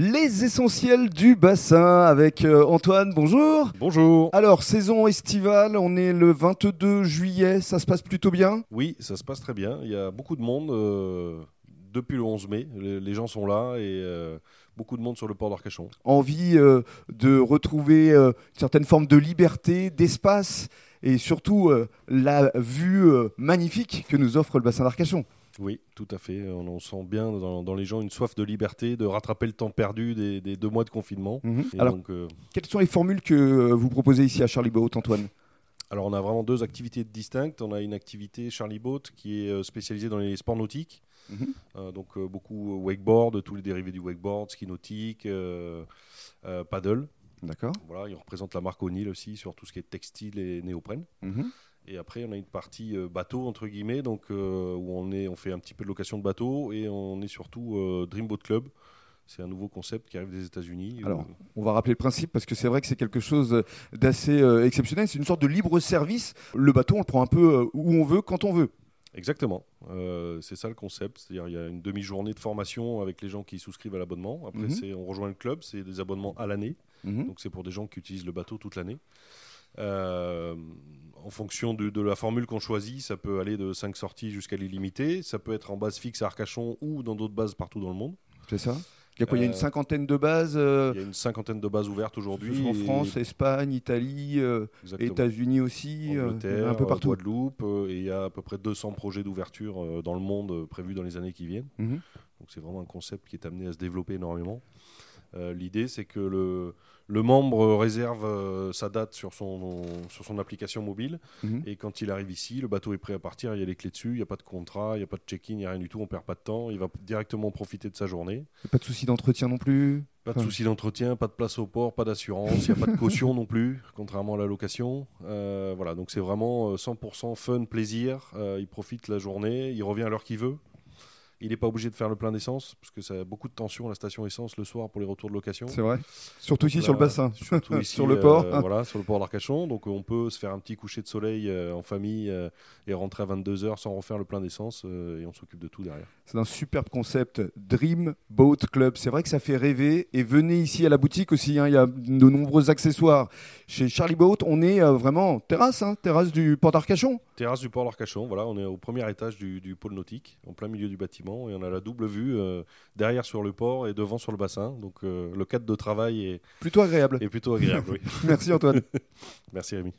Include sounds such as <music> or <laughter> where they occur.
Les essentiels du bassin avec euh, Antoine, bonjour. Bonjour. Alors, saison estivale, on est le 22 juillet, ça se passe plutôt bien? Oui, ça se passe très bien. Il y a beaucoup de monde euh, depuis le 11 mai. Les, les gens sont là et euh, beaucoup de monde sur le port d'Arcachon. Envie de retrouver une certaine forme de liberté, d'espace et surtout la vue magnifique que nous offre le bassin d'Arcachon. Oui, tout à fait. On, on sent bien dans, dans les gens une soif de liberté, de rattraper le temps perdu des, des deux mois de confinement. Mhm. Alors, donc, euh, quelles sont les formules que euh, vous proposez ici à Charlie Boat, Antoine? Alors, on a vraiment deux activités distinctes. On a une activité Charlie Boat qui est euh, spécialisée dans les sports nautiques. Mhm. Euh, donc euh, beaucoup wakeboard, tous les dérivés du wakeboard, ski nautique, paddle. D'accord. Voilà, il représente la marque O'Neill aussi sur tout ce qui est textile et néoprène. Mhm. Et après, on a une partie euh, bateau entre guillemets, donc euh, où on est, on fait un petit peu de location de bateau et on est surtout euh, Dreamboat Club. C'est un nouveau concept qui arrive des États-Unis. Alors, On va rappeler le principe parce que c'est vrai que c'est quelque chose d'assez euh, exceptionnel. C'est une sorte de libre service. Le bateau, on le prend un peu où on veut, quand on veut. exactement, Euh, c'est ça le concept. C'est-à-dire, il y a une demi-journée de formation avec les gens qui souscrivent à l'abonnement. Après, Mhm. c'est, on rejoint le club, c'est des abonnements à l'année. Mhm. Donc c'est pour des gens qui utilisent le bateau toute l'année. Euh, en fonction de, de la formule qu'on choisit, ça peut aller de 5 sorties jusqu'à l'illimité. Ça peut être en base fixe à Arcachon ou dans d'autres bases partout dans le monde. C'est ça Il y a quoi Il y a une Euh, cinquantaine de bases euh, Il y a une cinquantaine de bases ouvertes aujourd'hui. en et- France, Espagne, Italie, euh. États-Unis aussi, euh, un peu partout. Guadeloupe, et il y a à peu près 200 projets d'ouverture dans le monde prévus dans les années qui viennent. Mhm. Donc c'est vraiment un concept qui est amené à se développer énormément. L'idée, c'est que le, le membre réserve euh, sa date sur son, sur son application mobile. Mhm. Et quand il arrive ici, le bateau est prêt à partir, il y a les clés dessus, il n'y a pas de contrat, il n'y a pas de check-in, il n'y a rien du tout, on perd pas de temps. Il va directement profiter de sa journée. Pas de souci d'entretien non plus. Pas de souci d'entretien, pas de place au port, pas d'assurance, il n'y a pas de caution <laughs> non plus, contrairement à la location. Euh, voilà, donc c'est vraiment euh, 100% fun, plaisir. Euh, il profite la journée, il revient à l'heure qu'il veut. Il n'est pas obligé de faire le plein d'essence, parce que ça a beaucoup de tension à la station essence le soir pour les retours de location. C'est vrai. Surtout ici sur le bassin, surtout <laughs> ici, sur le euh, port. voilà, sur le port d'Arcachon. Donc on peut se faire un petit coucher de soleil euh, en famille euh, et rentrer à 22h sans refaire le plein d'essence euh, et on s'occupe de tout derrière. C'est un superbe concept. Dream Boat Club. C'est vrai que ça fait rêver. Et venez ici à la boutique aussi. hein, Il y a de nombreux accessoires. Chez Charlie Boat, on est euh, vraiment terrasse, hein, terrasse du port d'Arcachon. Terrasse du port d'Arcachon, voilà, on est au premier étage du, du pôle nautique, en plein milieu du bâtiment, et on a la double vue euh, derrière sur le port et devant sur le bassin. Donc euh, le cadre de travail est, Plutôt agréable. est plutôt agréable. <laughs> oui. Merci Antoine. <laughs> Merci Rémi.